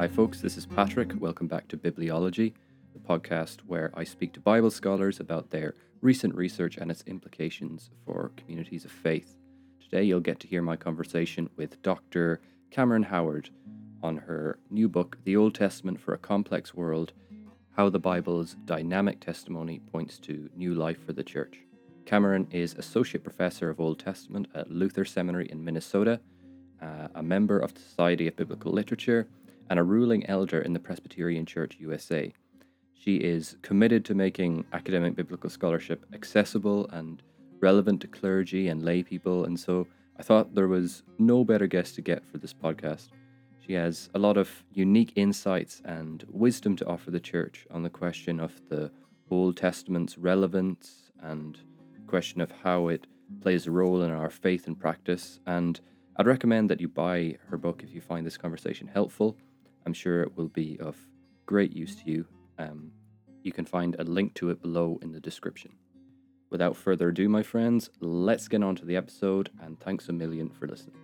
Hi, folks, this is Patrick. Welcome back to Bibleology, the podcast where I speak to Bible scholars about their recent research and its implications for communities of faith. Today, you'll get to hear my conversation with Dr. Cameron Howard on her new book, The Old Testament for a Complex World How the Bible's Dynamic Testimony Points to New Life for the Church. Cameron is Associate Professor of Old Testament at Luther Seminary in Minnesota, uh, a member of the Society of Biblical Literature, and a ruling elder in the Presbyterian Church USA. She is committed to making academic biblical scholarship accessible and relevant to clergy and lay people, and so I thought there was no better guest to get for this podcast. She has a lot of unique insights and wisdom to offer the church on the question of the Old Testament's relevance and question of how it plays a role in our faith and practice. And I'd recommend that you buy her book if you find this conversation helpful. I'm sure it will be of great use to you. Um, you can find a link to it below in the description. Without further ado, my friends, let's get on to the episode, and thanks a million for listening.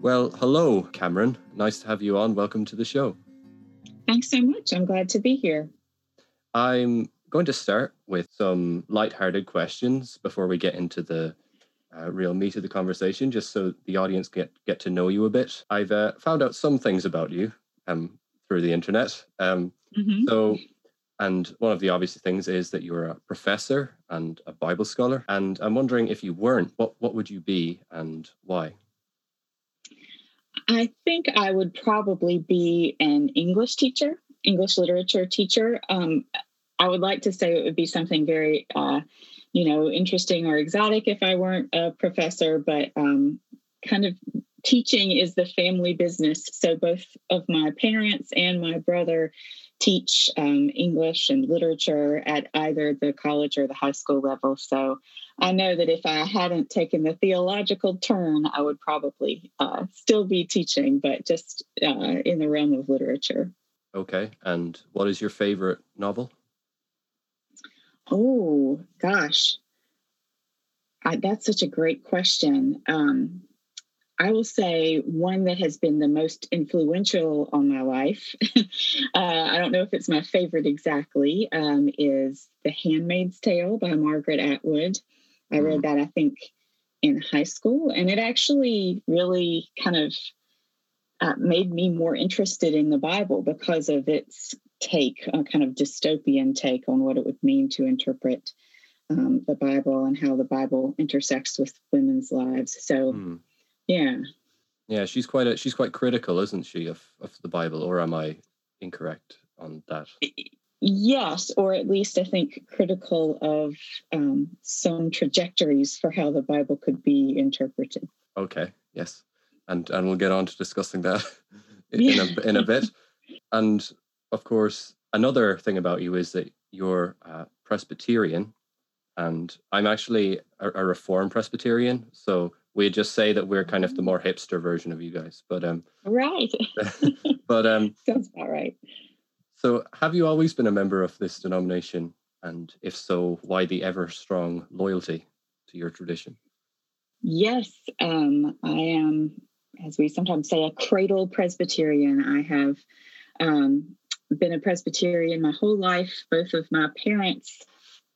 Well, hello, Cameron. Nice to have you on. Welcome to the show. Thanks so much. I'm glad to be here. I'm going to start with some light-hearted questions before we get into the uh, real meat of the conversation, just so the audience get get to know you a bit. I've uh, found out some things about you um, through the internet. Um, mm-hmm. So, and one of the obvious things is that you're a professor and a Bible scholar. And I'm wondering if you weren't, what what would you be and why? I think I would probably be an English teacher, English literature teacher. Um, I would like to say it would be something very uh, you know, interesting or exotic if I weren't a professor, but um, kind of teaching is the family business. So both of my parents and my brother teach um, English and literature at either the college or the high school level. So I know that if I hadn't taken the theological turn, I would probably uh, still be teaching, but just uh, in the realm of literature. Okay. And what is your favorite novel? Oh gosh, I, that's such a great question. Um, I will say one that has been the most influential on my life. uh, I don't know if it's my favorite exactly. Um, is *The Handmaid's Tale* by Margaret Atwood. I read mm-hmm. that I think in high school, and it actually really kind of uh, made me more interested in the Bible because of its take, a kind of dystopian take on what it would mean to interpret um, the Bible and how the Bible intersects with women's lives. So, mm. yeah. Yeah, she's quite a, she's quite critical, isn't she, of of the Bible? Or am I incorrect on that? Yes, or at least I think critical of um, some trajectories for how the Bible could be interpreted. Okay. Yes, and and we'll get on to discussing that in, yeah. a in a bit. And of course, another thing about you is that you're uh, Presbyterian, and I'm actually a, a Reformed Presbyterian. So we just say that we're kind of the more hipster version of you guys. But um, right. but um, sounds about right. So, have you always been a member of this denomination? And if so, why the ever strong loyalty to your tradition? Yes, um, I am, as we sometimes say, a cradle Presbyterian. I have um, been a Presbyterian my whole life. Both of my parents,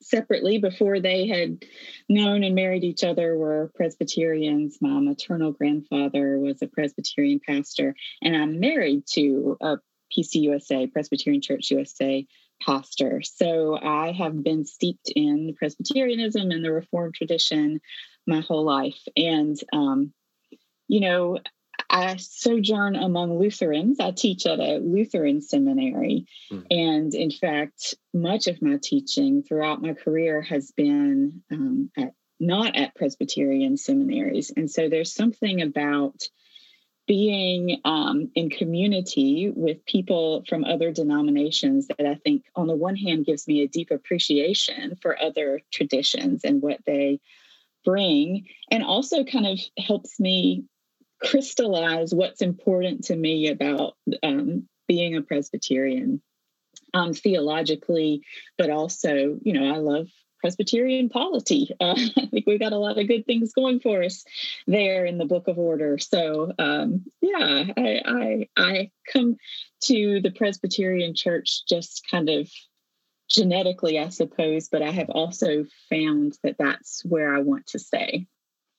separately, before they had known and married each other, were Presbyterians. My maternal grandfather was a Presbyterian pastor, and I'm married to a PCUSA, Presbyterian Church USA pastor. So I have been steeped in Presbyterianism and the Reformed tradition my whole life. And, um, you know, I sojourn among Lutherans. I teach at a Lutheran seminary. Mm. And in fact, much of my teaching throughout my career has been um, at, not at Presbyterian seminaries. And so there's something about being um, in community with people from other denominations that I think, on the one hand, gives me a deep appreciation for other traditions and what they bring, and also kind of helps me crystallize what's important to me about um, being a Presbyterian um, theologically, but also, you know, I love Presbyterian polity. Uh, I think we've got a lot of good things going for us there in the Book of Order. So um, yeah, I, I I come to the Presbyterian Church just kind of genetically, I suppose, but I have also found that that's where I want to stay.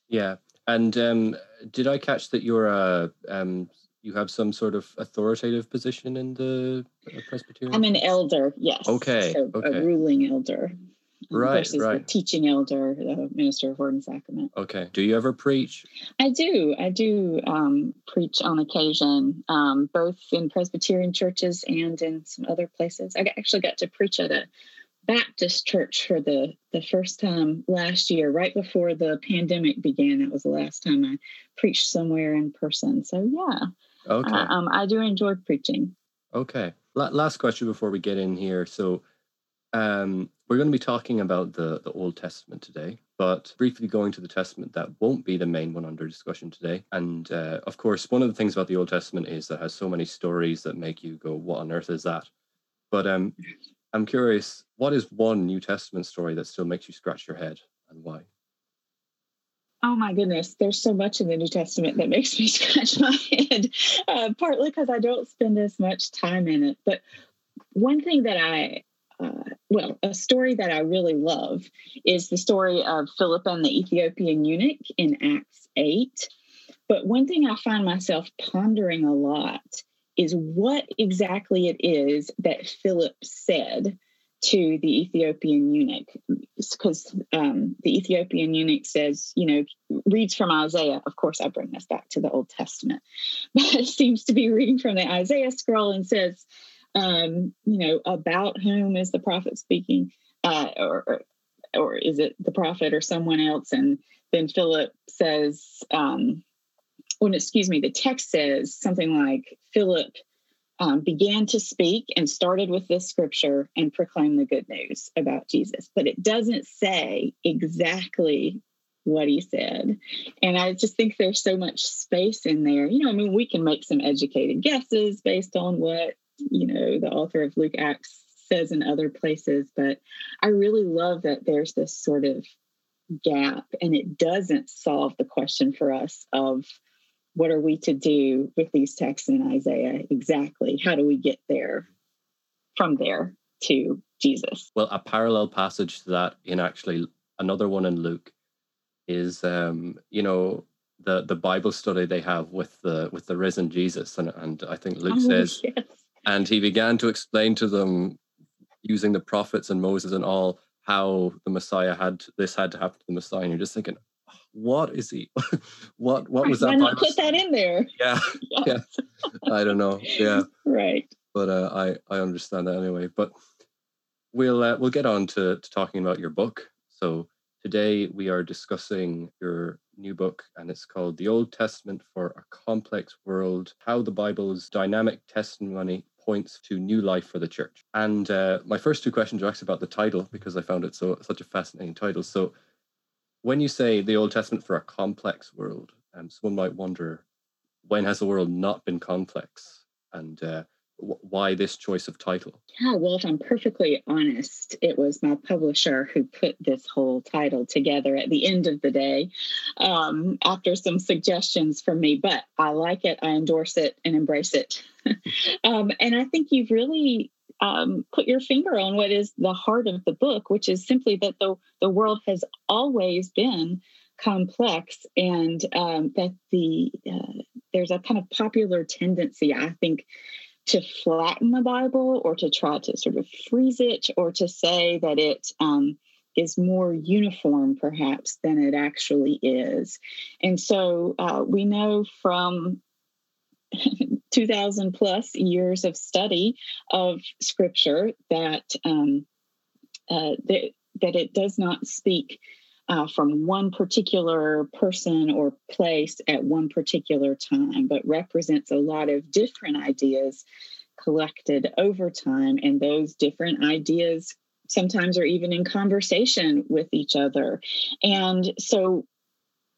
Yeah, and um, did I catch that you're a um, you have some sort of authoritative position in the uh, Presbyterian? I'm an elder. Yes. Okay. So okay. A ruling elder. Right. Versus right. the teaching elder, the minister of word and sacrament. Okay. Do you ever preach? I do. I do um, preach on occasion, um, both in Presbyterian churches and in some other places. I actually got to preach at a Baptist church for the the first time last year, right before the pandemic began. That was the last time I preached somewhere in person. So yeah, okay. Uh, um, I do enjoy preaching. Okay. La- last question before we get in here. So, um, we're going to be talking about the the Old Testament today, but briefly going to the Testament that won't be the main one under discussion today. And uh, of course, one of the things about the Old Testament is that it has so many stories that make you go, "What on earth is that?" But um, I'm curious, what is one New Testament story that still makes you scratch your head and why? Oh my goodness, there's so much in the New Testament that makes me scratch my head, uh, partly because I don't spend as much time in it. But one thing that I, uh, well, a story that I really love is the story of Philip and the Ethiopian eunuch in Acts 8. But one thing I find myself pondering a lot is what exactly it is that Philip said to the Ethiopian eunuch. Because um, the Ethiopian eunuch says, you know, reads from Isaiah. Of course, I bring this back to the Old Testament, but it seems to be reading from the Isaiah scroll and says, um, you know, about whom is the prophet speaking? Uh, or, or is it the prophet or someone else? And then Philip says, um, when excuse me, the text says something like Philip um, began to speak and started with this scripture and proclaimed the good news about Jesus, but it doesn't say exactly what he said. And I just think there's so much space in there. You know, I mean, we can make some educated guesses based on what, you know, the author of Luke Acts says in other places, but I really love that there's this sort of gap and it doesn't solve the question for us of what are we to do with these texts in Isaiah exactly? How do we get there from there to Jesus? Well, a parallel passage to that in actually another one in Luke is um, you know, the the Bible study they have with the with the risen Jesus. And and I think Luke oh, says yes. and he began to explain to them using the prophets and Moses and all how the Messiah had this had to happen to the Messiah. And you're just thinking, what is he? what what was that? Put that in there? Yeah, yeah. I don't know. Yeah, right. But uh, I I understand that anyway. But we'll uh, we'll get on to, to talking about your book. So today we are discussing your new book, and it's called "The Old Testament for a Complex World: How the Bible's Dynamic Testimony." points to new life for the church and uh, my first two questions are actually about the title because i found it so such a fascinating title so when you say the Old Testament for a complex world, um, someone might wonder when has the world not been complex and uh, w- why this choice of title? Yeah, well, if I'm perfectly honest, it was my publisher who put this whole title together at the end of the day um, after some suggestions from me. But I like it, I endorse it, and embrace it. um, and I think you've really um, put your finger on what is the heart of the book, which is simply that the, the world has always been complex and um, that the uh, there's a kind of popular tendency, I think, to flatten the Bible or to try to sort of freeze it or to say that it um, is more uniform, perhaps, than it actually is. And so uh, we know from 2000 plus years of study of scripture that um, uh, that, that it does not speak uh, from one particular person or place at one particular time, but represents a lot of different ideas collected over time. And those different ideas sometimes are even in conversation with each other. And so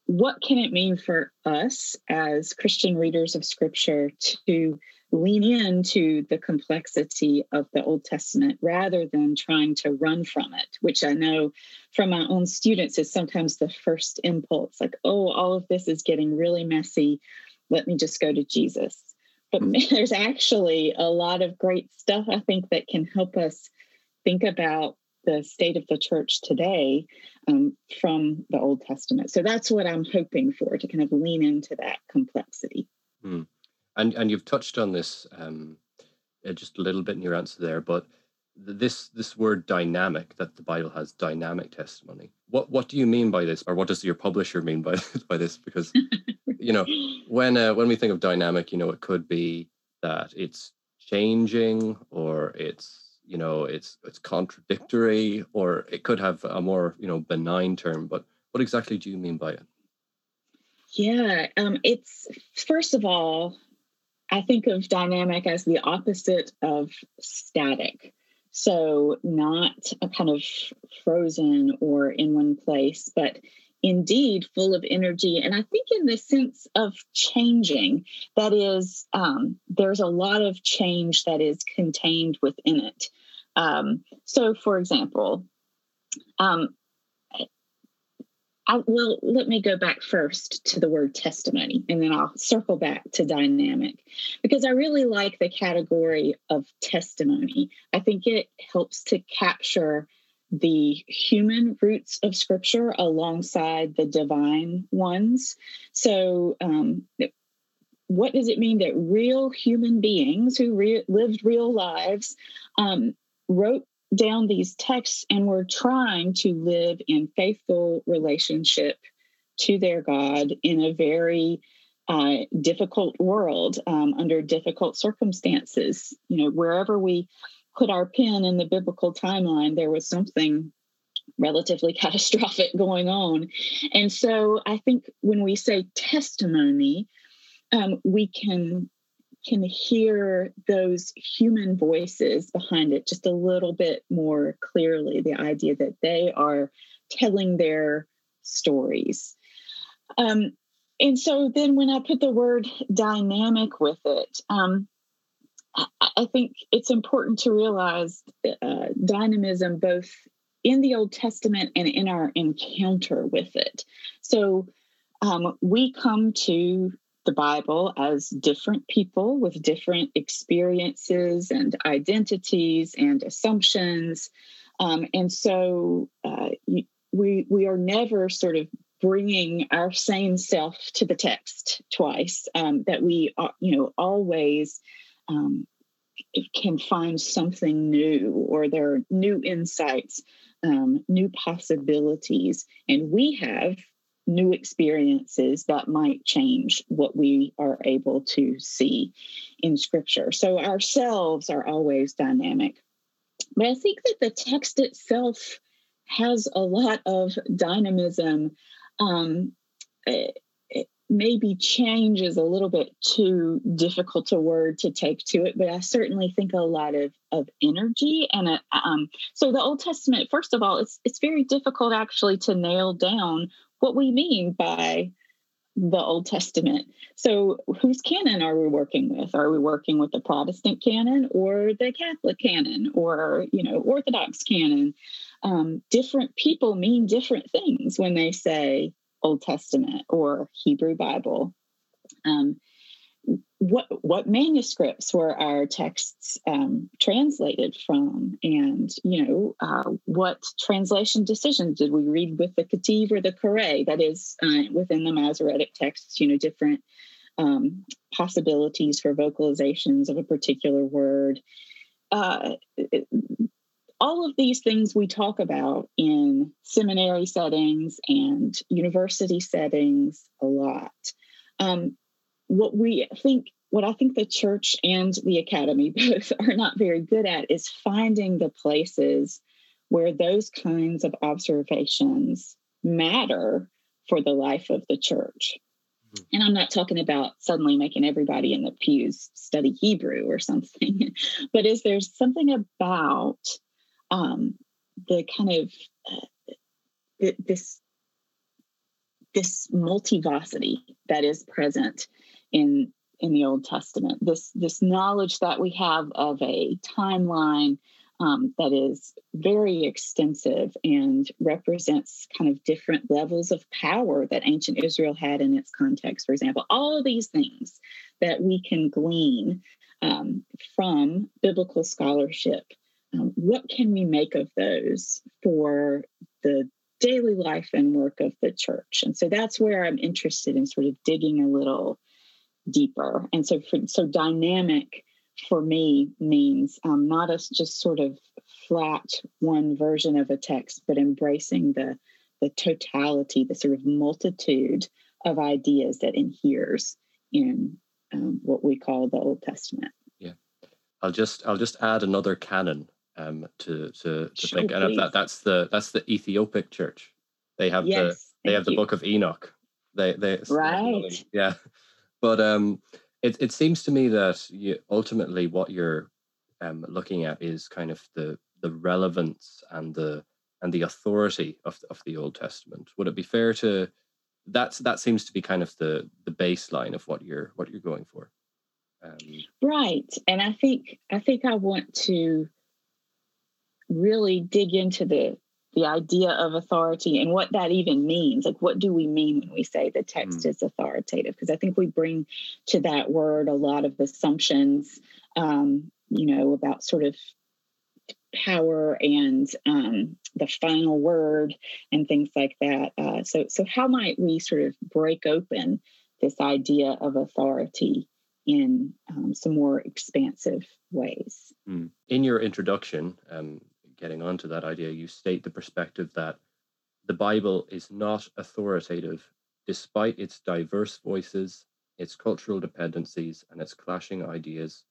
what can it mean for us as Christian readers of Scripture to lean into the complexity of the Old Testament rather than trying to run from it, which I know from my own students is sometimes the first impulse like, oh, all of this is getting really messy. Let me just go to Jesus. But hmm. there's actually a lot of great stuff I think that can help us think about the state of the church today um, from the Old Testament. So that's what I'm hoping for to kind of lean into that complexity. Mm. And and you've touched on this um, uh, just a little bit in your answer there, but this this word dynamic that the Bible has dynamic testimony. What what do you mean by this, or what does your publisher mean by by this? Because you know when uh, when we think of dynamic, you know it could be that it's changing or it's you know it's it's contradictory or it could have a more you know benign term but what exactly do you mean by it? Yeah um, it's first of all i think of dynamic as the opposite of static. So not a kind of frozen or in one place but indeed full of energy and i think in the sense of changing that is um, there's a lot of change that is contained within it um, so for example um, I, well let me go back first to the word testimony and then i'll circle back to dynamic because i really like the category of testimony i think it helps to capture the human roots of scripture alongside the divine ones. So, um, what does it mean that real human beings who re- lived real lives um, wrote down these texts and were trying to live in faithful relationship to their God in a very uh, difficult world um, under difficult circumstances? You know, wherever we put our pin in the biblical timeline, there was something relatively catastrophic going on. And so I think when we say testimony, um, we can can hear those human voices behind it just a little bit more clearly the idea that they are telling their stories um, and so then when i put the word dynamic with it um, I think it's important to realize uh, dynamism both in the Old Testament and in our encounter with it. So um, we come to the Bible as different people with different experiences and identities and assumptions. Um, and so uh, we, we are never sort of bringing our same self to the text twice, um, that we, are, you know, always um, can find something new or there are new insights, um, new possibilities. And we have new experiences that might change what we are able to see in scripture. So ourselves are always dynamic. But I think that the text itself has a lot of dynamism. Um, eh, maybe change is a little bit too difficult a word to take to it, but I certainly think a lot of of energy and a, um, so the Old Testament. First of all, it's it's very difficult actually to nail down what we mean by the Old Testament. So, whose canon are we working with? Are we working with the Protestant canon or the Catholic canon or you know Orthodox canon? Um, different people mean different things when they say Old Testament or Hebrew Bible. Um, what what manuscripts were our texts um, translated from, and you know uh, what translation decisions did we read with the Ketiv or the Qere? That is uh, within the Masoretic texts. You know different um, possibilities for vocalizations of a particular word. Uh, all of these things we talk about in seminary settings and university settings a lot. Um, what we think, what I think the church and the academy both are not very good at is finding the places where those kinds of observations matter for the life of the church. Mm-hmm. And I'm not talking about suddenly making everybody in the pews study Hebrew or something, but is there something about um, the kind of uh, this this multivocity that is present in in the Old Testament. This this knowledge that we have of a timeline um, that is very extensive and represents kind of different levels of power that ancient Israel had in its context. For example, all of these things that we can glean um, from biblical scholarship. Um, what can we make of those for the daily life and work of the church? And so that's where I'm interested in sort of digging a little deeper. And so, for, so dynamic for me means um, not as just sort of flat one version of a text, but embracing the the totality, the sort of multitude of ideas that inheres in um, what we call the Old Testament. Yeah, I'll just I'll just add another canon um, to to, to sure, think, and that that's the that's the Ethiopic Church. They have yes, the they have you. the Book of Enoch. They they right yeah, but um, it it seems to me that you, ultimately what you're um, looking at is kind of the the relevance and the and the authority of of the Old Testament. Would it be fair to that's that seems to be kind of the the baseline of what you're what you're going for. Um, right, and I think I think I want to really dig into the the idea of authority and what that even means. Like, what do we mean when we say the text mm. is authoritative? Because I think we bring to that word a lot of assumptions, um, you know, about sort of power and um, the final word and things like that. Uh, so, so how might we sort of break open this idea of authority in um, some more expansive ways? Mm. In your introduction, um, getting onto that idea, you state the perspective that the Bible is not authoritative despite its diverse voices, its cultural dependencies, and its clashing ideas.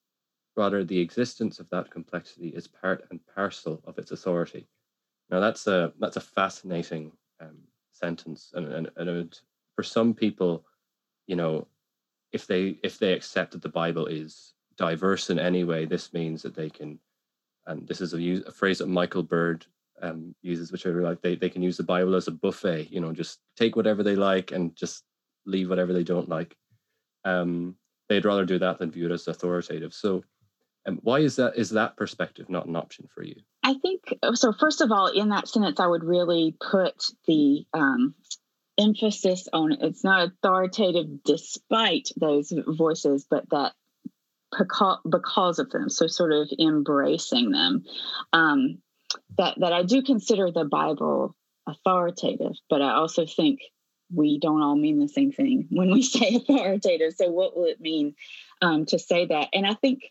Rather, the existence of that complexity is part and parcel of its authority. Now, that's a that's a fascinating um, sentence, and, and and for some people, you know, if they if they accept that the Bible is diverse in any way, this means that they can and this is a, a phrase that Michael Bird um, uses, which I really like. They they can use the Bible as a buffet. You know, just take whatever they like and just leave whatever they don't like. Um, they'd rather do that than view it as authoritative. So, um, why is that? Is that perspective not an option for you? I think so. First of all, in that sentence, I would really put the um, emphasis on it's not authoritative despite those voices, but that because of them so sort of embracing them. Um, that that i do consider the bible authoritative but i also think we don't all mean the same thing when we say authoritative. So what will it mean um, to say that? And i think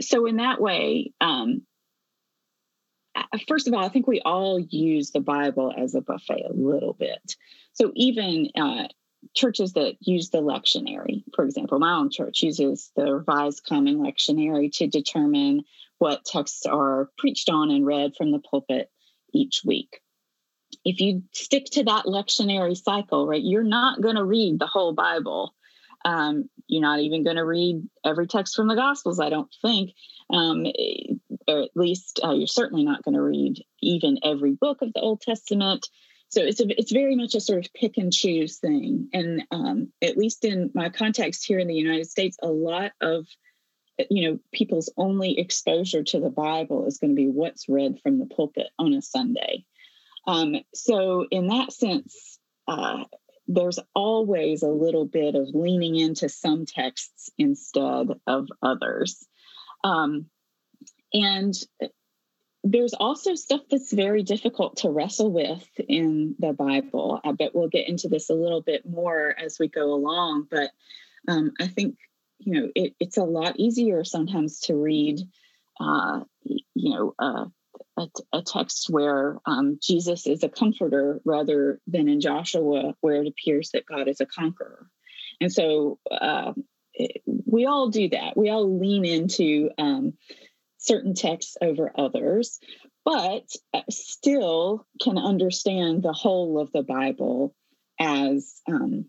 so in that way um, first of all i think we all use the bible as a buffet a little bit. So even uh, churches that use the lectionary, for example, my own church uses the Revised Common Lectionary to determine what texts are preached on and read from the pulpit each week. If you stick to that lectionary cycle, right, you're not going to read the whole Bible. Um, you're not even going to read every text from the Gospels, I don't think. Um, or at least uh, you're certainly not going to read even every book of the Old Testament so it's a, it's very much a sort of pick and choose thing. And um, at least in my context here in the united states a lot of you know people's only exposure to the bible is going to be what's read from the pulpit on a sunday. Um, so in that sense uh, there's always a little bit of leaning into some texts instead of others. Um, and there's also stuff that's very difficult to wrestle with in the Bible. I bet we'll get into this a little bit more as we go along, but um, I think you know it, it's a lot easier sometimes to read, uh, you know, uh, a, a, text where um, Jesus is a comforter rather than in Joshua where it appears that God is a conqueror, and so. Uh, we all do that. We all lean into um, certain texts over others, but uh, still can understand the whole of the Bible as um,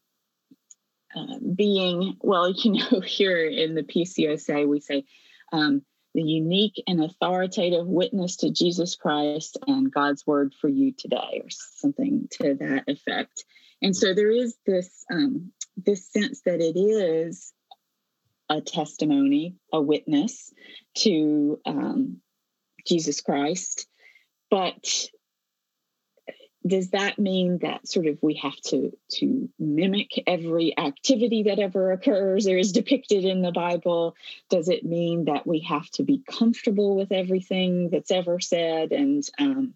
uh, being, well, you know, here in the PCUSA, we say um, the unique and authoritative witness to Jesus Christ and God's word for you today, or something to that effect. And so there is this um, this sense that it is a testimony, a witness to um, Jesus Christ. But does that mean that sort of we have to to mimic every activity that ever occurs or is depicted in the bible? Does it mean that we have to be comfortable with everything that's ever said? And um,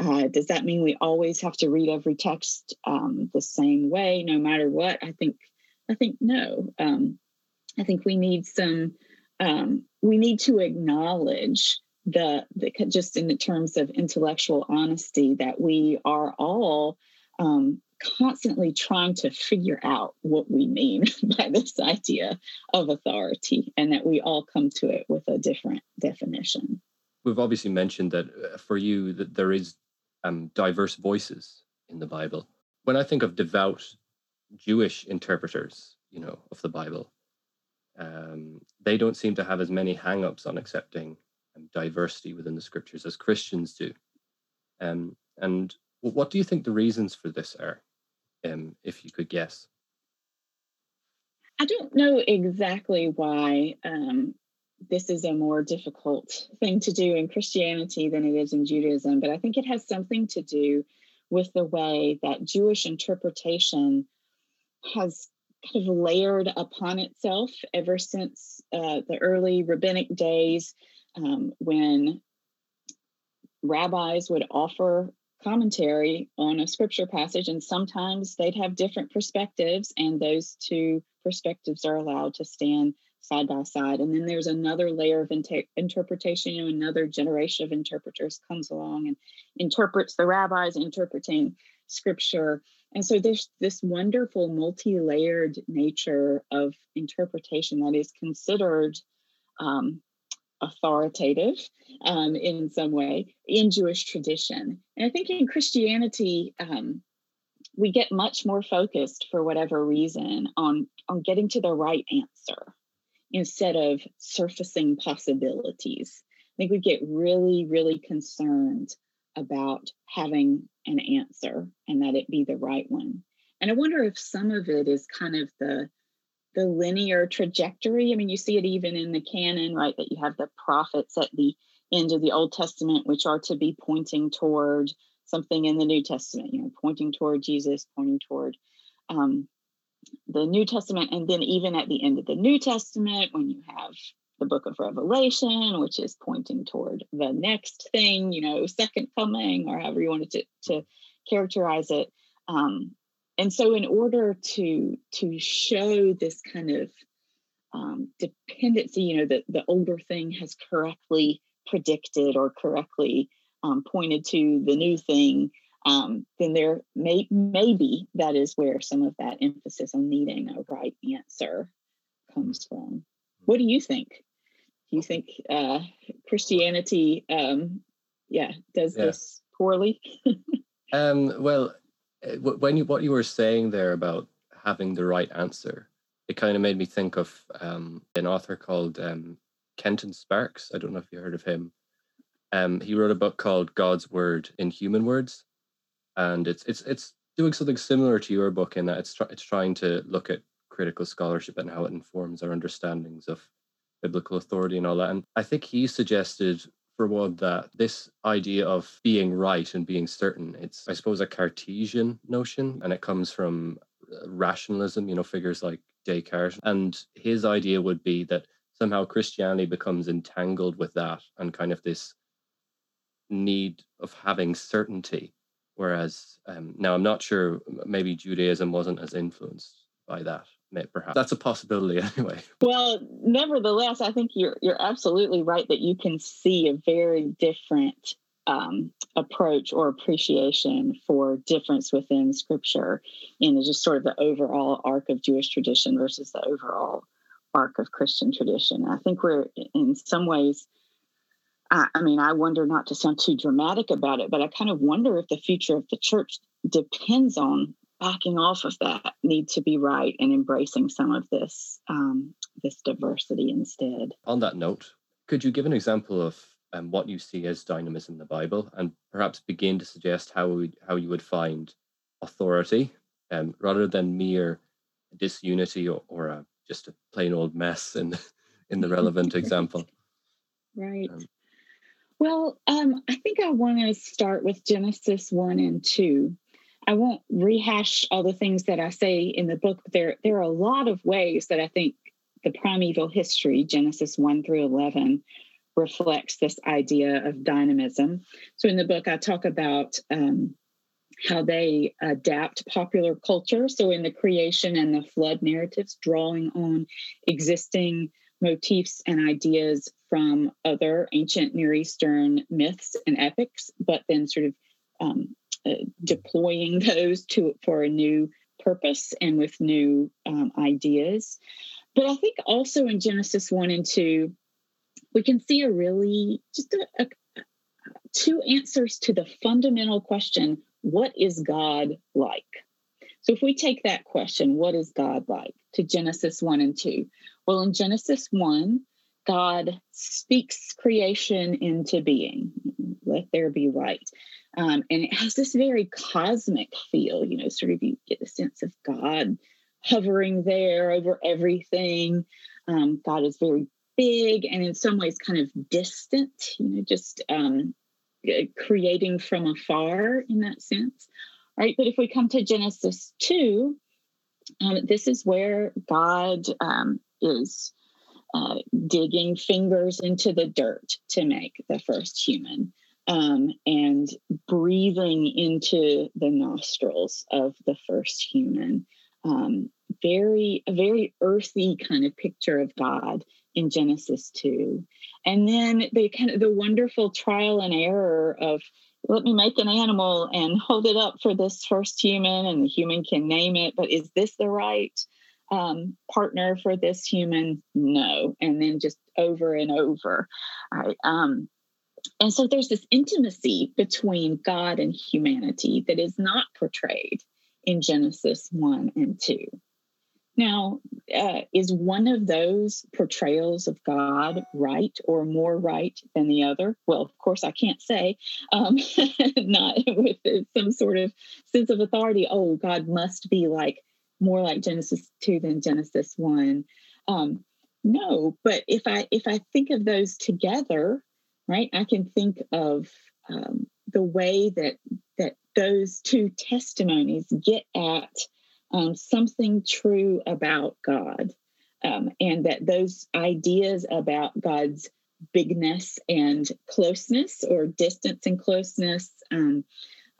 uh, does that mean we always have to read every text um, the same way no matter what? I think i think no. Um, i think we need some um, we need to acknowledge the, the just in the terms of intellectual honesty that we are all um, constantly trying to figure out what we mean by this idea of authority and that we all come to it with a different definition. We've obviously mentioned that uh, for you that there is um, diverse voices in the bible. When i think of devout jewish interpreters you know of the bible um, they don't seem to have as many hang-ups on accepting diversity within the scriptures as Christians do. Um, and what do you think the reasons for this are, um, if you could guess? I don't know exactly why um, this is a more difficult thing to do in Christianity than it is in Judaism, but I think it has something to do with the way that Jewish interpretation has kind of layered upon itself ever since uh, the early rabbinic days um, when rabbis would offer commentary on a scripture passage, and sometimes they'd have different perspectives, and those two perspectives are allowed to stand side by side. And then there's another layer of inter- interpretation. You know, another generation of interpreters comes along and interprets the rabbis interpreting scripture. And so there's this wonderful multi-layered nature of interpretation that is considered um, authoritative um, in some way in Jewish tradition. And I think in Christianity, um, we get much more focused for whatever reason on, on getting to the right answer instead of surfacing possibilities. I think we get really, really concerned about having an answer and that it be the right one. And I wonder if some of it is kind of the the linear trajectory. I mean, you see it even in the canon, right? That you have the prophets at the end of the Old Testament, which are to be pointing toward something in the New Testament, you know, pointing toward Jesus, pointing toward um, the New Testament. And then even at the end of the New Testament, when you have the book of Revelation, which is pointing toward the next thing, you know, second coming, or however you wanted to, to characterize it. Um, and so in order to to show this kind of um, dependency you know that the older thing has correctly predicted or correctly um, pointed to the new thing um, then there may maybe that is where some of that emphasis on needing a right answer comes from what do you think you think uh, christianity um, yeah does yeah. this poorly um, well uh, when you what you were saying there about having the right answer, it kind of made me think of um, an author called um, Kenton Sparks. I don't know if you heard of him. Um, he wrote a book called God's Word in Human Words, and it's it's it's doing something similar to your book in that it's try, it's trying to look at critical scholarship and how it informs our understandings of biblical authority and all that. And I think he suggested for one that this idea of being right and being certain it's i suppose a cartesian notion and it comes from uh, rationalism you know figures like descartes. And his idea would be that somehow christianity becomes entangled with that and kind of this need of having certainty. Whereas um, now i'm not sure maybe judaism wasn't as influenced by that perhaps. That's a possibility anyway. Well nevertheless i think you're you're absolutely right that you can see a very different um, approach or appreciation for difference within scripture in just sort of the overall arc of jewish tradition versus the overall arc of christian tradition. I think we're in some ways I, I mean i wonder not to sound too dramatic about it but i kind of wonder if the future of the church depends on backing off of that need to be right and embracing some of this um, this diversity instead. On that note, could you give an example of um, what you see as dynamism in the Bible, and perhaps begin to suggest how we, how you would find authority um, rather than mere disunity or, or a, just a plain old mess in in the relevant example. Right. Um, well, um, I think I want to start with Genesis 1 and 2. I won't rehash all the things that I say in the book, but there, there are a lot of ways that I think the primeval history, Genesis 1 through 11, reflects this idea of dynamism. So in the book, I talk about um, how they adapt popular culture. So in the creation and the flood narratives, drawing on existing motifs and ideas from other ancient Near Eastern myths and epics, but then sort of um, deploying those to for a new purpose and with new um, ideas. But I think also in Genesis 1 and 2, we can see a really just a, a, two answers to the fundamental question what is God like? So if we take that question, what is God like, to Genesis 1 and 2? Well, in Genesis 1, God speaks creation into being. Let there be light. Um, and it has this very cosmic feel, you know, sort of you get a sense of God hovering there over everything. Um, God is very big and in some ways kind of distant, you know, just um, creating from afar in that sense. Right. But if we come to Genesis 2, um, this is where God um, is uh, digging fingers into the dirt to make the first human um, and breathing into the nostrils of the first human. Um, very, a very earthy kind of picture of God in Genesis 2. And then the kind of the wonderful trial and error of let me make an animal and hold it up for this first human, and the human can name it, but is this the right um, partner for this human? No. And then just over and over. Right. Um, and so there's this intimacy between God and humanity that is not portrayed in Genesis 1 and 2. Now, uh, is one of those portrayals of God right or more right than the other? Well, of course, I can't say, um, not with some sort of sense of authority. Oh, God must be like more like Genesis 2 than Genesis 1. Um, no, but if I if I think of those together, right, I can think of um, the way that that those two testimonies get at um, something true about God, um, and that those ideas about God's bigness and closeness, or distance and closeness, um,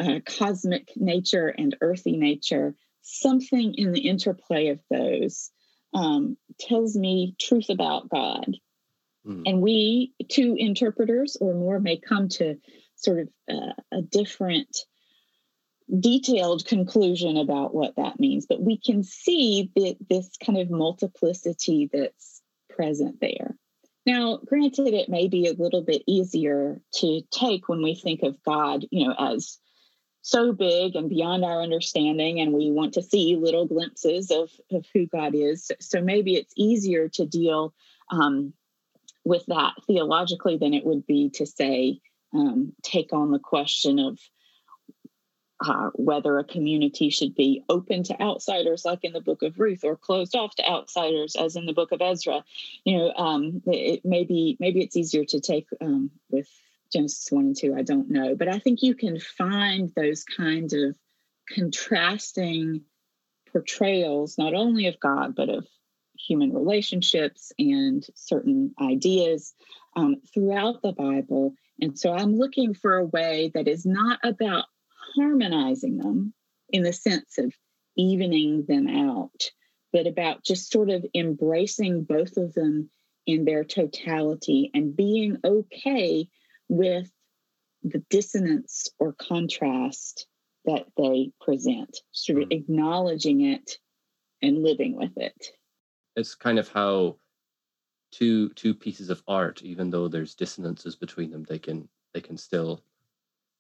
uh, cosmic nature and earthy nature, something in the interplay of those um, tells me truth about God. Mm. And we, two interpreters or more, may come to sort of uh, a different detailed conclusion about what that means, but we can see that this kind of multiplicity that's present there. Now, granted, it may be a little bit easier to take when we think of God, you know, as so big and beyond our understanding, and we want to see little glimpses of, of who God is. So maybe it's easier to deal um, with that theologically than it would be to say, um, take on the question of uh, whether a community should be open to outsiders, like in the book of Ruth, or closed off to outsiders, as in the book of Ezra. You know, um, it, maybe maybe it's easier to take um, with Genesis one and two. I don't know, but I think you can find those kind of contrasting portrayals, not only of God but of human relationships and certain ideas um, throughout the Bible. And so I'm looking for a way that is not about harmonizing them in the sense of evening them out, but about just sort of embracing both of them in their totality and being okay with the dissonance or contrast that they present, sort of mm. acknowledging it and living with it. It's kind of how two two pieces of art, even though there's dissonances between them, they can they can still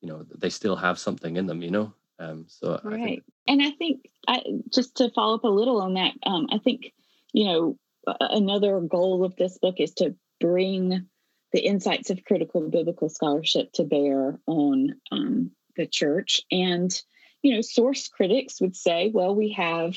you know they still have something in them you know? Um so right I think... and i think I, just to follow up a little on that um i think you know another goal of this book is to bring the insights of critical biblical scholarship to bear on um, the church. And you know source critics would say well we have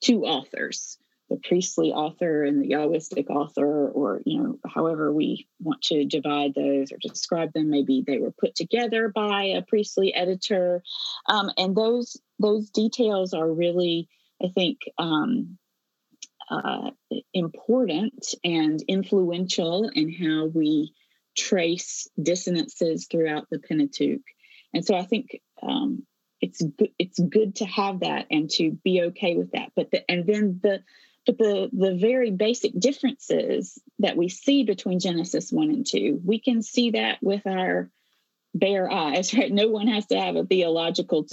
two authors the priestly author and the Yahwistic author, or you know, however we want to divide those or describe them. Maybe they were put together by a priestly editor, um, and those those details are really, I think, um, uh, important and influential in how we trace dissonances throughout the Pentateuch. And so I think um, it's good, it's good to have that and to be okay with that. But the, and then the but the the very basic differences that we see between Genesis one and two, we can see that with our bare eyes. Right? No one has to have a theological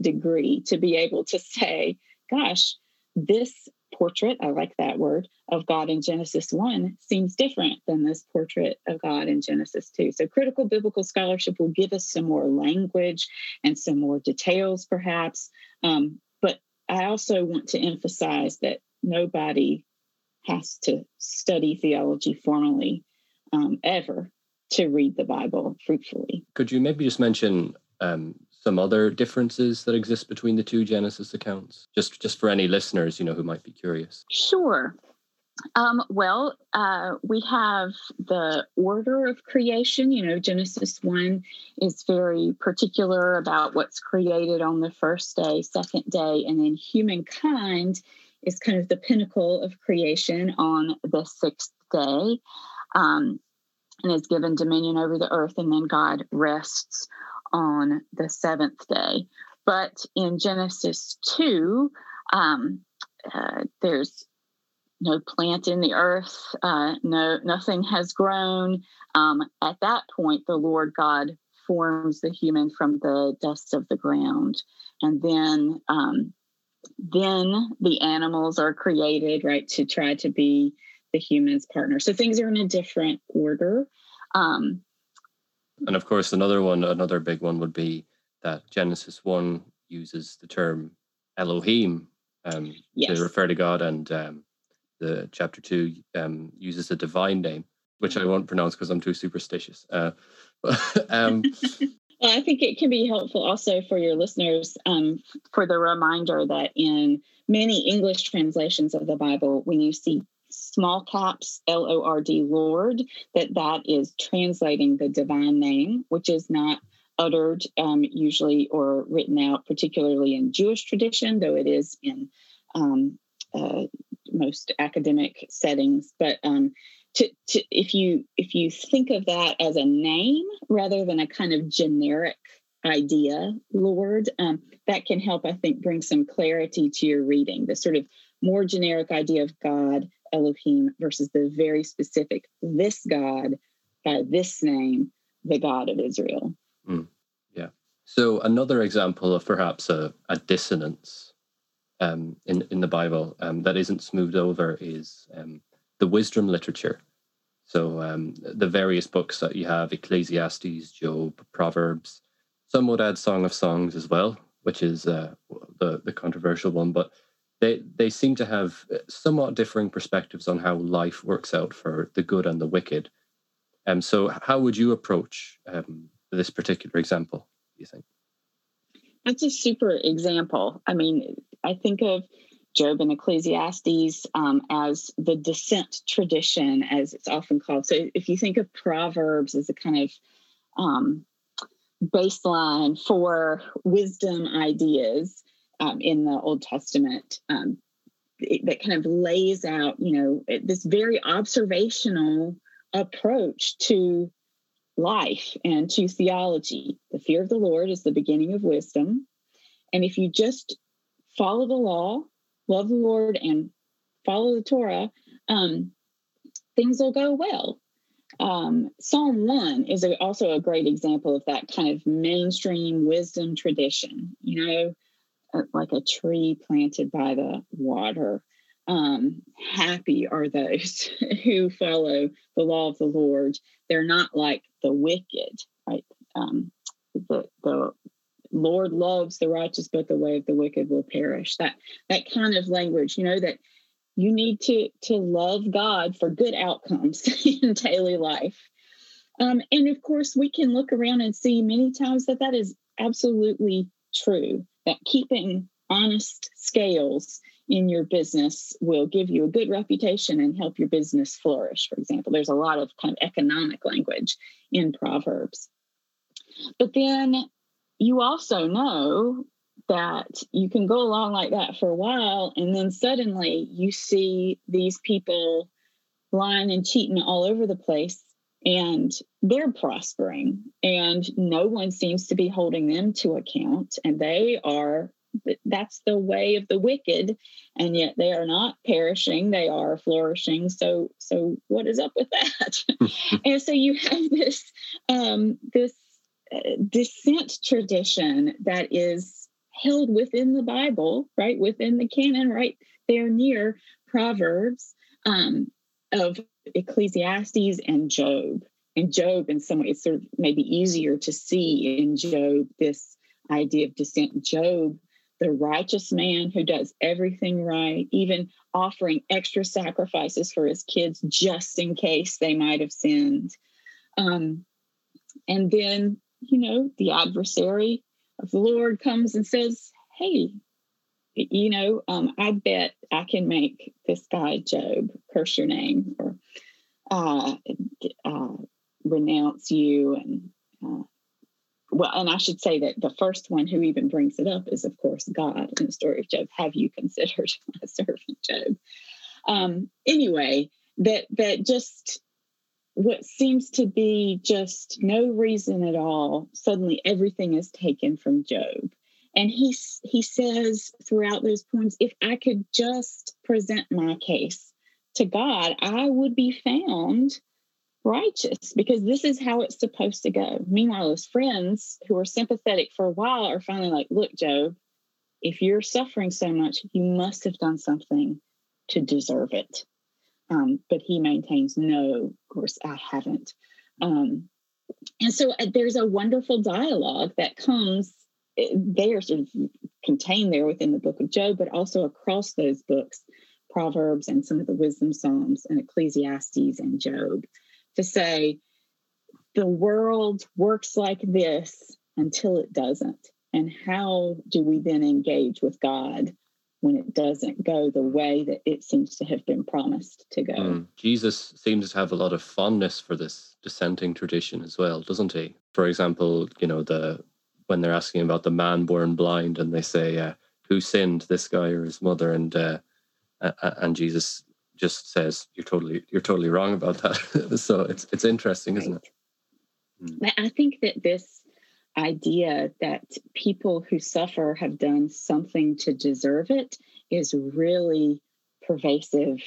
degree to be able to say, "Gosh, this portrait, I like that word, of God in Genesis 1 seems different than this portrait of God in Genesis 2. So, critical biblical scholarship will give us some more language and some more details, perhaps. Um, but I also want to emphasize that nobody has to study theology formally um, ever to read the Bible fruitfully. Could you maybe just mention um, some other differences that exist between the two Genesis accounts? Just just for any listeners, you know, who might be curious. Sure. Um, well, uh, we have the order of creation. You know, Genesis 1 is very particular about what's created on the first day, second day, and then humankind is kind of the pinnacle of creation on the sixth day um, and is given dominion over the earth, and then God rests on the seventh day. But in Genesis 2, um, uh, there's no plant in the earth, uh, no nothing has grown. Um, at that point, the Lord God forms the human from the dust of the ground, and then um, then the animals are created, right, to try to be the human's partner. So things are in a different order. Um, and of course, another one, another big one would be that Genesis 1 uses the term Elohim um, yes. to refer to God, and um, the chapter 2 um, uses a divine name, which I won't pronounce because I'm too superstitious. Uh, um, well, I think it can be helpful also for your listeners um, for the reminder that in many English translations of the Bible, when you see small caps L O R D Lord, that that is translating the divine name, which is not uttered um, usually or written out, particularly in Jewish tradition, though it is in um, uh, most academic settings. But um, to, to, if you if you think of that as a name rather than a kind of generic idea, Lord, um, that can help, I think, bring some clarity to your reading. The sort of more generic idea of God Elohim versus the very specific this God by this name, the God of Israel. Mm, yeah. So another example of perhaps a, a dissonance um, in in the Bible um, that isn't smoothed over is um, the wisdom literature. So um, the various books that you have, Ecclesiastes, Job, Proverbs. Some would add Song of Songs as well, which is uh, the the controversial one, but they they seem to have uh, somewhat differing perspectives on how life works out for the good and the wicked. Um, so how would you approach um, this particular example? Do you think? That's a super example. I mean, I think of Job and Ecclesiastes um, as the dissent tradition, as it's often called. So if you think of Proverbs as a kind of um, baseline for wisdom ideas, um, in the Old Testament um, it, that kind of lays out, you know, this very observational approach to life and to theology. The fear of the Lord is the beginning of wisdom. And if you just follow the law, love the Lord, and follow the Torah, um, things will go well. Um, Psalm 1 is a, also a great example of that kind of mainstream wisdom tradition. You know, like a tree planted by the water. Um, happy are those who follow the law of the Lord. They're not like the wicked, right? Um, the the Lord loves the righteous, but the way of the wicked will perish. That that kind of language, you know, that you need to to love God for good outcomes in daily life. Um, and of course, we can look around and see many times that that is absolutely true that keeping honest scales in your business will give you a good reputation and help your business flourish, for example. There's a lot of kind of economic language in Proverbs. But then you also know that you can go along like that for a while, and then suddenly you see these people lying and cheating all over the place and they're prospering and no one seems to be holding them to account and they are that's the way of the wicked and yet they are not perishing they are flourishing. So so what is up with that? And so you have this um this dissent tradition that is held within the bible right within the canon right there near proverbs um of Ecclesiastes and Job. And Job, in some ways, sort of maybe easier to see in Job this idea of dissent. Job, the righteous man who does everything right, even offering extra sacrifices for his kids just in case they might have sinned. Um, and then, you know, the adversary of the Lord comes and says, Hey, you know, um, I bet I can make this guy Job curse your name or uh, uh, renounce you. And uh, well, and I should say that the first one who even brings it up is, of course, God in the story of Job. Have you considered my servant Job? Um, anyway, that that just what seems to be just no reason at all. Suddenly, everything is taken from Job and he, he says throughout those poems, if I could just present my case to God, I would be found righteous because this is how it's supposed to go. Meanwhile, his friends who are sympathetic for a while are finally like, look, Job, if you're suffering so much, you must have done something to deserve it. Um, but he maintains, no, of course, I haven't. Um, and so uh, there's a wonderful dialogue that comes there, sort of contained there within the book of Job, but also across those books, Proverbs and some of the wisdom Psalms and Ecclesiastes and Job, to say the world works like this until it doesn't. And how do we then engage with God when it doesn't go the way that it seems to have been promised to go? Mm. Jesus seems to have a lot of fondness for this dissenting tradition as well, doesn't he? For example, you know, the when they're asking about the man born blind, and they say, uh, "Who sinned, this guy or his mother?" and uh, and Jesus just says, "You're totally you're totally wrong about that." so it's it's interesting, isn't it? Hmm. I think that this idea that people who suffer have done something to deserve it is really pervasive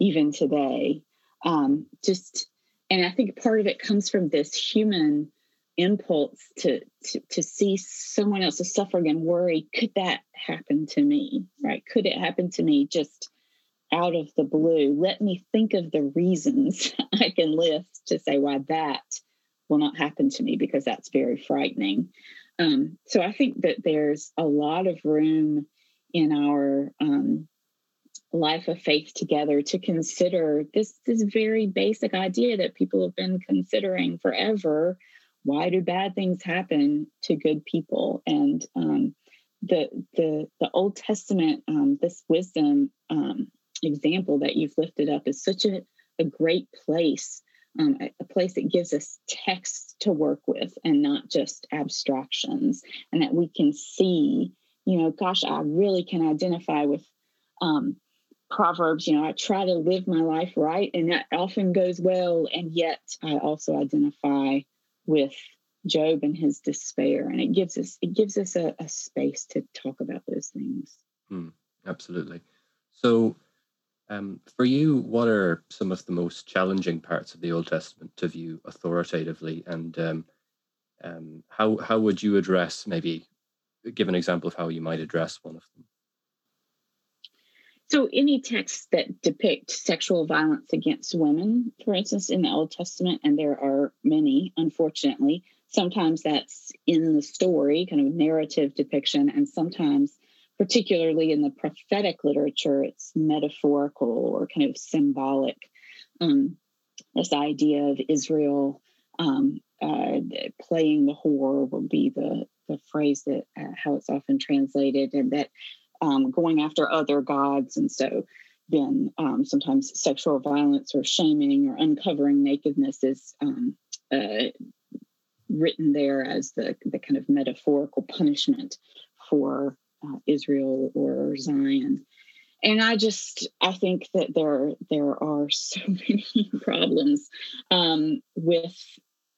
even today. Um, just and I think part of it comes from this human impulse to, to to see someone else's suffering and worry could that happen to me right could it happen to me just out of the blue let me think of the reasons i can list to say why that will not happen to me because that's very frightening. Um, so i think that there's a lot of room in our um, life of faith together to consider this this very basic idea that people have been considering forever why do bad things happen to good people? And um, the the the old testament um, this wisdom um, example that you've lifted up is such a, a great place um, a, a, place that gives us text to work with and not just abstractions and that we can see you know gosh i really can identify with um, proverbs you know i try to live my life right and that often goes well and yet i also identify with Job and his despair, and it gives us it gives us a, a space to talk about those things. Hmm, absolutely. So, um, for you, what are some of the most challenging parts of the Old Testament to view authoritatively, and um, um, how how would you address maybe give an example of how you might address one of them? So, any texts that depict sexual violence against women, for instance, in the Old Testament, and there are many, unfortunately, sometimes that's in the story, kind of narrative depiction, and sometimes, particularly in the prophetic literature, it's metaphorical or kind of symbolic. Um, this idea of Israel um, uh, playing the whore will be the the phrase that uh, how it's often translated, and that um, going after other gods. And so then sometimes sexual violence or shaming or uncovering nakedness is um, uh, written there as the, the kind of metaphorical punishment for uh, Israel or Zion. And I just I think that there there are so many problems um, with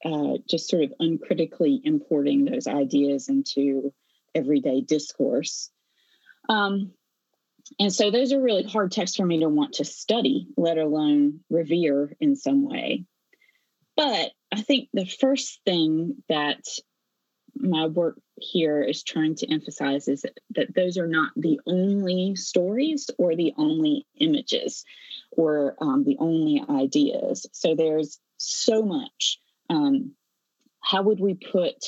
uh, just sort of uncritically importing those ideas into everyday discourse. Um, and so those are really hard texts for me to want to study, let alone revere in some way. But I think the first thing that my work here is trying to emphasize is that, those are not the only stories or the only images or um, the only ideas. So there's so much. Um, how would we put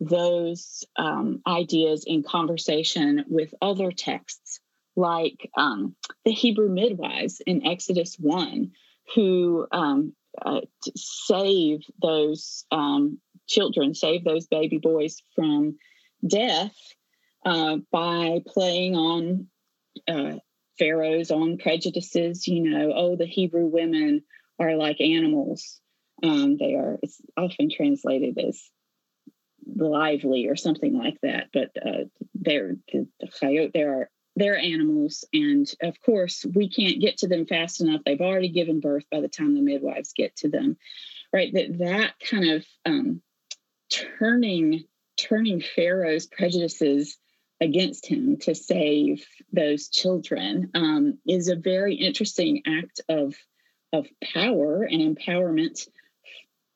those um, ideas in conversation with other texts like um, the Hebrew midwives in Exodus 1, who um, uh, save those um, children, save those baby boys from death uh, by playing on uh, Pharaoh's own prejudices. You know, oh, the Hebrew women are like animals. Um, they are, it's often translated as lively or something like that, but uh, they're the, the chayot, there are they're animals and of course we can't get to them fast enough they've already given birth by the time the midwives get to them right that that kind of um, turning turning pharaoh's prejudices against him to save those children um, is a very interesting act of of power and empowerment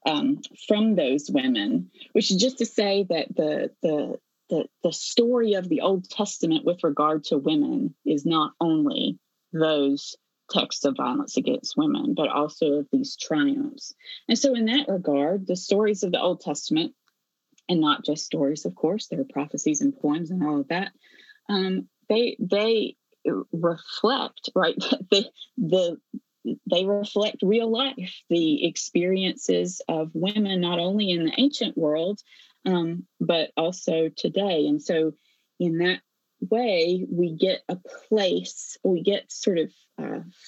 um, from those women, which is just to say that the the the, the story of the Old Testament with regard to women is not only those texts of violence against women, but also of these triumphs. And so, in that regard, the stories of the Old Testament, and not just stories, of course, there are prophecies and poems and all of that, um, they they reflect right the the they reflect real life, the experiences of women, not only in the ancient world, um, but also today. And so, in that way, we get a place, we get sort of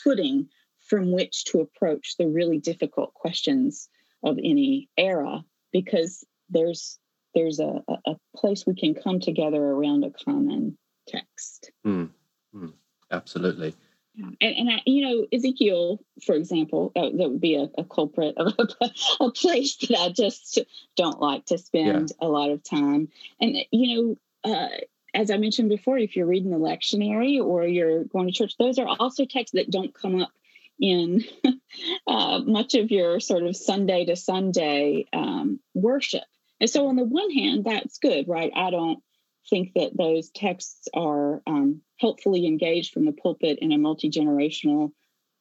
footing from which to approach the really difficult questions of any era because there's there's a, a place we can come together around a common text. Mm, mm, absolutely. And, and I, you know, Ezekiel, for example, that, that would be a, a culprit of a, a, place that I just don't like to spend yeah. a lot of time. And, you know, uh, as I mentioned before, if you're reading the lectionary or you're going to church, those are also texts that don't come up in uh, much of your sort of Sunday to Sunday um, worship. And so, on the one hand, that's good, right? I don't think that those texts are um, helpfully engaged from the pulpit in a multi generational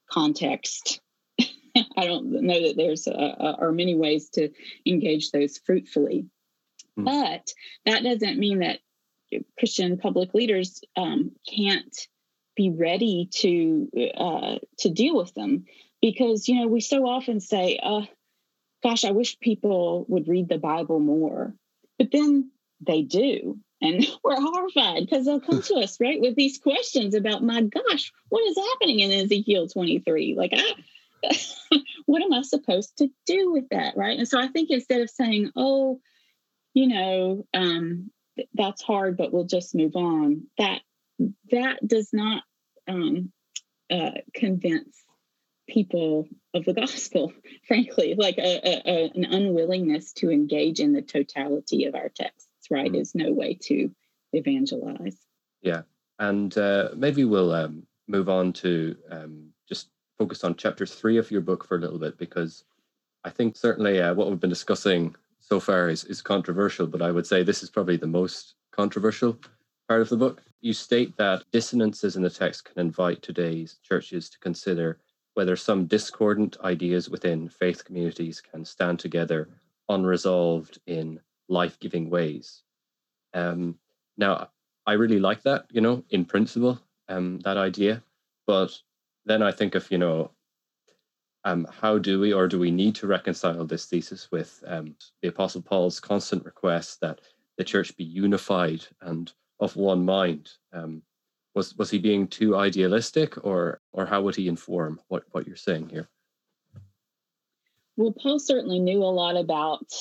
context. I don't know that there's a, are many ways to engage those fruitfully, mm. but that doesn't mean that Christian public leaders um, can't be ready to uh, to deal with them because you know we so often say, uh, "Gosh, I wish people would read the Bible more," but then they do and we're horrified because they'll come to us right with these questions about my gosh what is happening in ezekiel 23 like i what am i supposed to do with that right? And so i think instead of saying oh you know um, that's hard but we'll just move on that that does not um, uh, convince people of the gospel frankly like a, a, an unwillingness to engage in the totality of our texts, right mm. is no way to evangelize. Yeah. And uh, maybe we'll um, move on to um, just focus on chapter three of your book for a little bit, because I think certainly uh, what we've been discussing so far is, is controversial, but I would say this is probably the most controversial part of the book. You state that dissonances in the text can invite today's churches to consider whether some discordant ideas within faith communities can stand together unresolved in life giving ways. Um, now, I really like that, you know, in principle, um, that idea. But then I think of, you know, um, how do we or do we need to reconcile this thesis with um, the Apostle Paul's constant request that the church be unified and of one mind? Um, Was was he being too idealistic, or or how would he inform what what you're saying here? Well, Paul certainly knew a lot about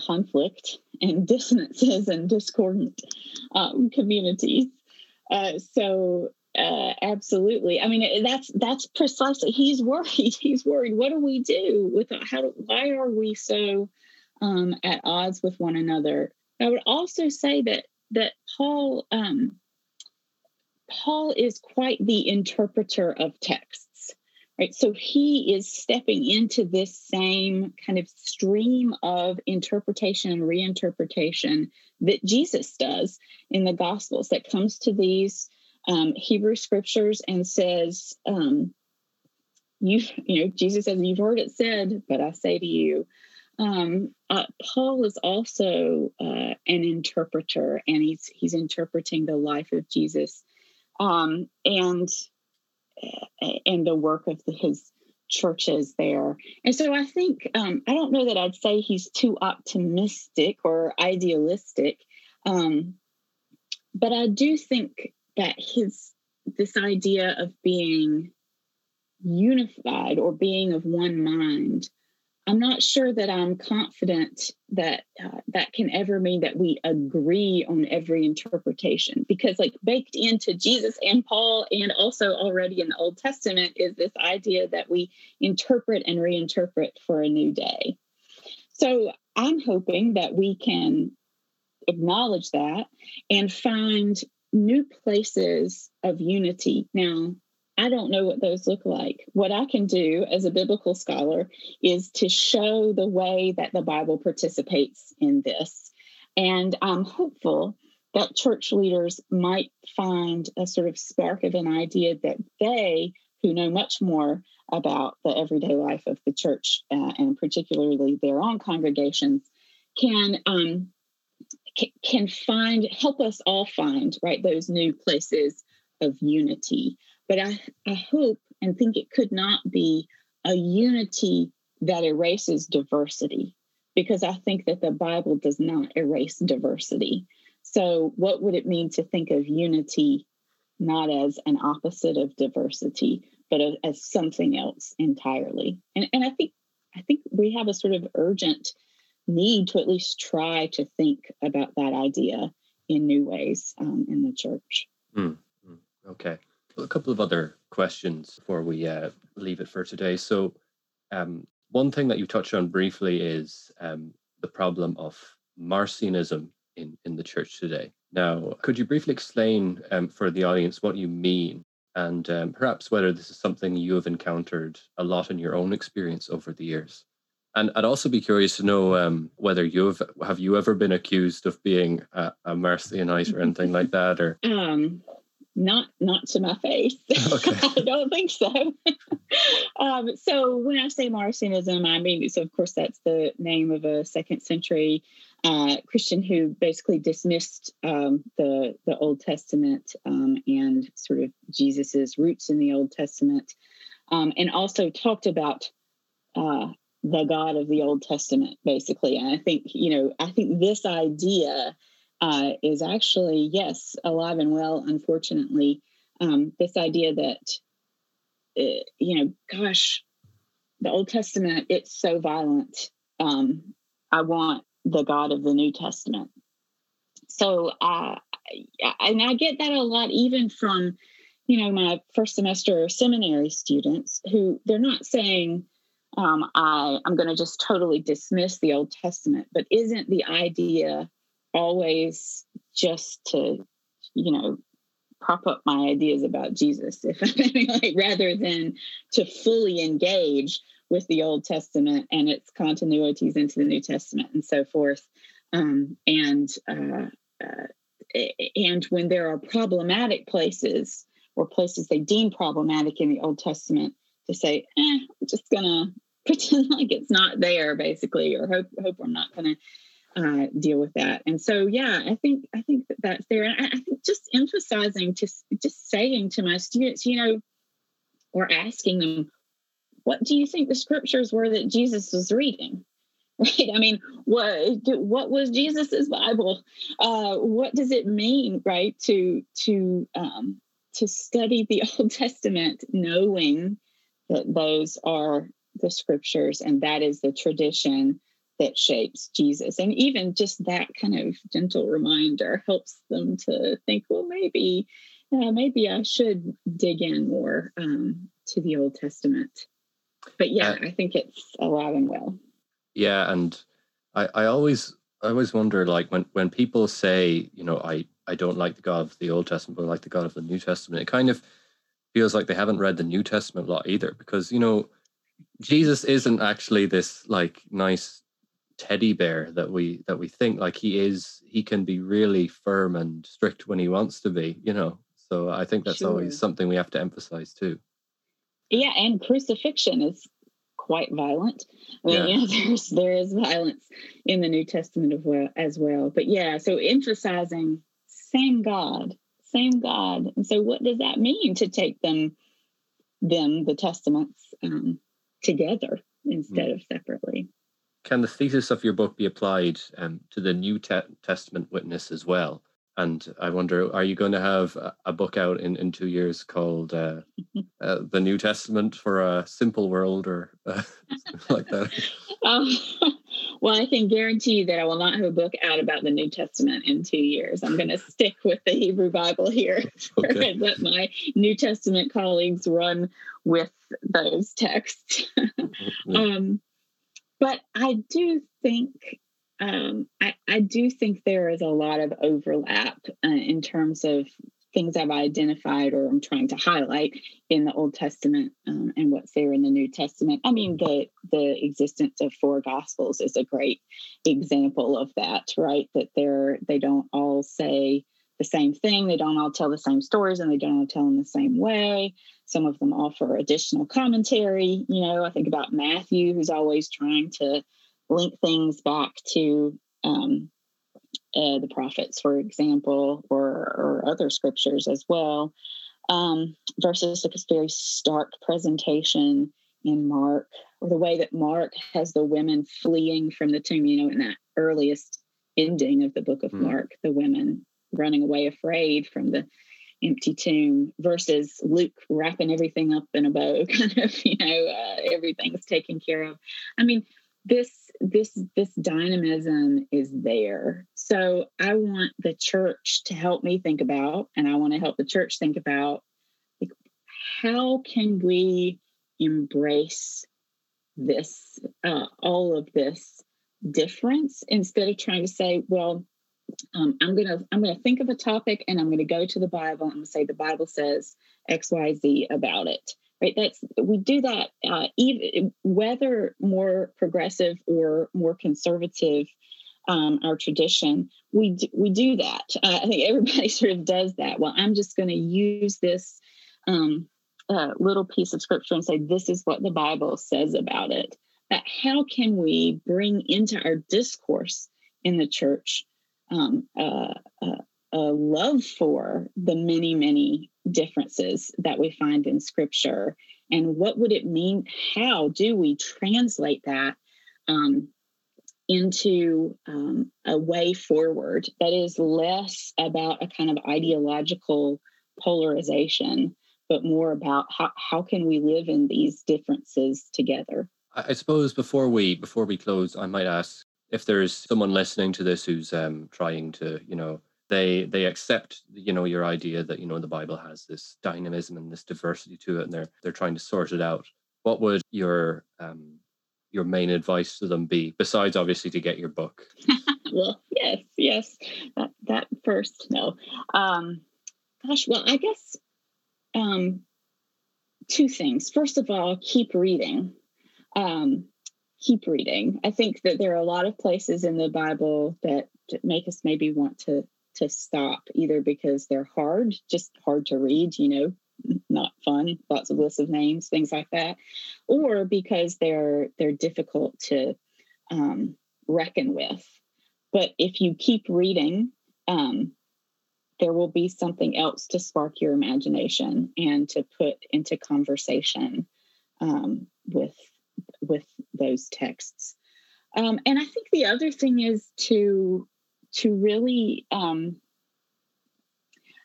conflict and dissonances and discordant um, communities. Uh, so uh, absolutely. I mean, that's that's precisely. He's worried. He's worried. What do we do with how? Do, why are we so um, at odds with one another? I would also say that that Paul um, Paul is quite the interpreter of texts, right? So he is stepping into this same kind of stream of interpretation and reinterpretation that Jesus does in the Gospels. That comes to these um, Hebrew scriptures and says, um, "You, you know, Jesus says, you've heard it said, but I say to you." Um, uh, Paul is also uh, an interpreter, and he's he's interpreting the life of Jesus, um, and and the work of the, his churches there. And so I think um, I don't know that I'd say he's too optimistic or idealistic, um, but I do think that his this idea of being unified or being of one mind i'm not sure that i'm confident that uh, that can ever mean that we agree on every interpretation because like baked into jesus and paul and also already in the old testament is this idea that we interpret and reinterpret for a new day so i'm hoping that we can acknowledge that and find new places of unity. Now, I don't know what those look like. What I can do as a biblical scholar is to show the way that the Bible participates in this. And I'm hopeful that church leaders might find a sort of spark of an idea that they, who know much more about the everyday life of the church uh, and particularly their own congregations, can um, can find help us all find right those new places of unity but i i hope and think it could not be a unity that erases diversity because i think that the bible does not erase diversity so what would it mean to think of unity not as an opposite of diversity but as something else entirely and and i think i think we have a sort of urgent need to at least try to think about that idea in new ways um, in the church. Mm, okay. A couple of other questions before we uh, leave it for today. So, um, one thing that you touched on briefly is um, the problem of Marcionism in, in the church today. Now, could you briefly explain um, for the audience what you mean and um, perhaps whether this is something you have encountered a lot in your own experience over the years? And I'd also be curious to know um, whether you've have you ever been accused of being a, a Marcionite or anything like that, or um, not not to my face. Okay. I don't think so. um, so when I say Marcionism, I mean so of course that's the name of a second century uh, Christian who basically dismissed um, the the Old Testament um, and sort of Jesus's roots in the Old Testament, um, and also talked about uh, the God of the Old Testament, basically. And I think, you know, I think this idea uh, is actually, yes, alive and well, unfortunately. Um, this idea that, uh, you know, gosh, the Old Testament, it's so violent. Um, I want the God of the New Testament. So, uh, and I get that a lot, even from, you know, my first semester seminary students who they're not saying, um, I, I'm going to just totally dismiss the Old Testament. But isn't the idea always just to, you know, prop up my ideas about Jesus, if I like, rather than to fully engage with the Old Testament and its continuities into the New Testament and so forth. Um, and uh, uh, and when there are problematic places or places they deem problematic in the Old Testament, to say, eh, I'm just gonna pretend like it's not there basically or hope hope i'm not to uh, deal with that. And so yeah i think i think that that's there. And I, I think just emphasizing just just saying to my students you know or asking them what do you think the scriptures were that jesus was reading? Right? I mean what what was jesus's bible? Uh, what does it mean right to to um, to study the Old Testament, knowing that those are the scriptures and that is the tradition that shapes Jesus. And even just that kind of gentle reminder helps them to think, well, maybe, uh, maybe I should dig in more um, to the Old Testament. But yeah, uh, I think it's alive and well. Yeah, and I, I always I always wonder like when when people say, you know, I I don't like the God of the Old Testament, but I like the God of the New Testament, it kind of feels like they haven't read the New Testament a lot either, because you know, Jesus isn't actually this like nice teddy bear that we that we think like he is he can be really firm and strict when he wants to be you know so i think that's sure. always something we have to emphasize too yeah and crucifixion is quite violent i mean yeah. there's there is violence in the new testament of well, as well but yeah so emphasizing same god same god and so what does that mean to take them them the testaments um, together instead mm. of separately can the thesis of your book be applied um, to the New Te- Testament witness as well? And I wonder, are you going to have a, a book out in, in two years called uh, uh, The New Testament for a Simple World or uh, like that? Um, well, I can guarantee you that I will not have a book out about the New Testament in two years. I'm going to stick with the Hebrew Bible here okay. and let my New Testament colleagues run with those texts. Mm-hmm. um, but I do think um, I, I, do think there is a lot of overlap uh, in terms of things I've identified or I'm trying to highlight in the Old Testament um, and what's there in the New Testament. I mean, the the existence of four Gospels is a great example of that, right? That they're they don't all say the same thing. They don't all tell the same stories and they don't all tell in the same way. Some of them offer additional commentary. You know, I think about Matthew, who's always trying to link things back to um, uh, the prophets, for example, or, or other scriptures as well, um, versus a very stark presentation in Mark, or the way that Mark has the women fleeing from the tomb, you know, in that earliest ending of the book of mm. Mark, the women running away afraid from the empty tomb versus Luke wrapping everything up in a bow, kind of, you know, uh, everything's taken care of. I mean, this this this dynamism is there. So I want the church to help me think about, and I want to help the church think about like, how can we embrace this, uh, all of this difference instead of trying to say, well, um, I'm gonna I'm gonna think of a topic and I'm gonna go to the Bible and say the Bible says X Y Z about it. Right? That's we do that uh, even whether more progressive or more conservative. Um, our tradition, we do, we do that. Uh, I think everybody sort of does that. Well, I'm just going to use this um, uh, little piece of scripture and say this is what the Bible says about it. But how can we bring into our discourse in the church um, a, a, a love for the many, many differences that we find in scripture. And what would it mean? How do we translate that um, into um, a way forward that is less about a kind of ideological polarization, but more about how, how can we live in these differences together? I suppose before we before we close, I might ask if there's someone listening to this who's um, trying to, you know, they they accept, you know, your idea that you know the Bible has this dynamism and this diversity to it, and they're they're trying to sort it out. What would your um, your main advice to them be, besides obviously to get your book? well, yes, yes, that that first, no. Um, gosh, well, I guess um, two things. First of all, keep reading. Um, keep reading. I think that there are a lot of places in the Bible that make us maybe want to to stop either because they're hard, just hard to read, you know, not fun, lots of lists of names, things like that, or because they're they're difficult to um, reckon with. But if you keep reading, um, there will be something else to spark your imagination and to put into conversation um, with with those texts. Um, and I think the other thing is to to really um,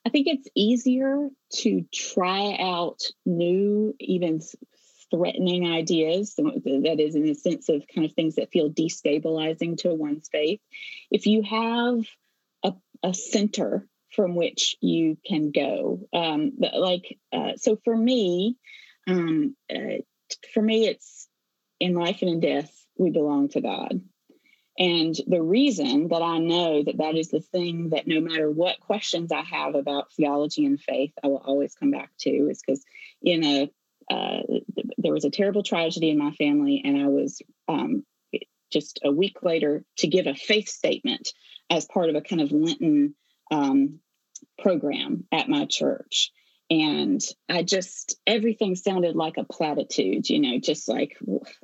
I think it's easier to try out new, even threatening ideas. That is, in the sense of kind of things that feel destabilizing to one's faith. If you have a, a center from which you can go, um, like uh, so for me, um, uh, for me, it's in life and in death we belong to God. And the reason that I know that that is the thing that no matter what questions I have about theology and faith, I will always come back to is because in a uh, there was a terrible tragedy in my family, and I was um, just a week later to give a faith statement as part of a kind of Lenten um, program at my church. And I just, everything sounded like a platitude, you know, just like,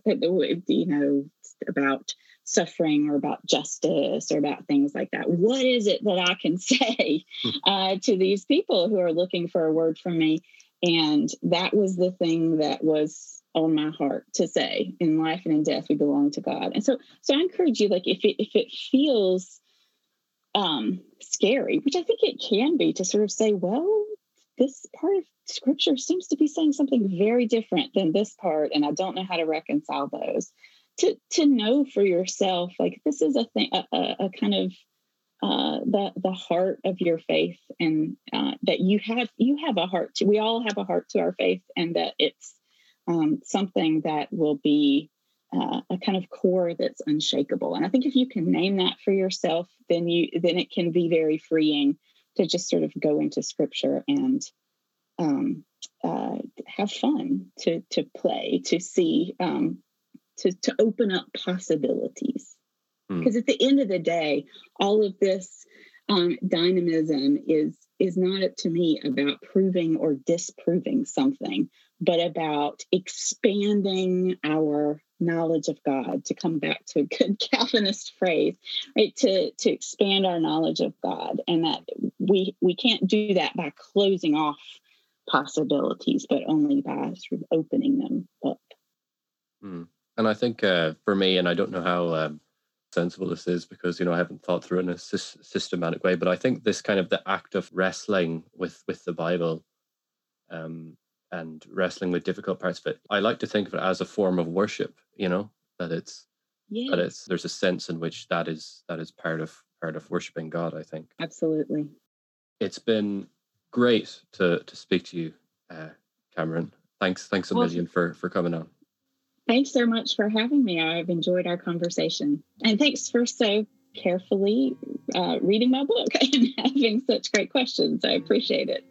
you know, about suffering or about justice or about things like that. What is it that I can say hmm. uh, to these people who are looking for a word from me? And that was the thing that was on my heart to say in life and in death we belong to god and so so i encourage you like if it if it feels um scary which i think it can be to sort of say well this part of scripture seems to be saying something very different than this part and i don't know how to reconcile those. To to know for yourself like this is a thing a, a, a kind of uh, the the heart of your faith and uh, that you have you have a heart to, we all have a heart to our faith and that it's um, something that will be uh, a kind of core that's unshakable. And i think if you can name that for yourself then you then it can be very freeing to just sort of go into scripture and um, uh, have fun to to play to see um, to to open up possibilities because mm. at the end of the day all of this um, dynamism is is not to me about proving or disproving something but about expanding our knowledge of god to come back to a good calvinist phrase right to to expand our knowledge of god and that we we can't do that by closing off possibilities but only by sort of opening them up mm. And I think uh, for me, and I don't know how um, sensible this is because you know I haven't thought through it in a sy- systematic way, but I think this kind of the act of wrestling with with the Bible, um, and wrestling with difficult parts of it, I like to think of it as a form of worship. You know that it's that it's there's a sense in which that is that is part of part of worshiping God. I think absolutely. It's been great to to speak to you, uh, Cameron. Thanks, thanks a well, million for for coming on. Thanks so much for having me. I've enjoyed our conversation. And thanks for so carefully uh, reading my book and having such great questions. I appreciate it.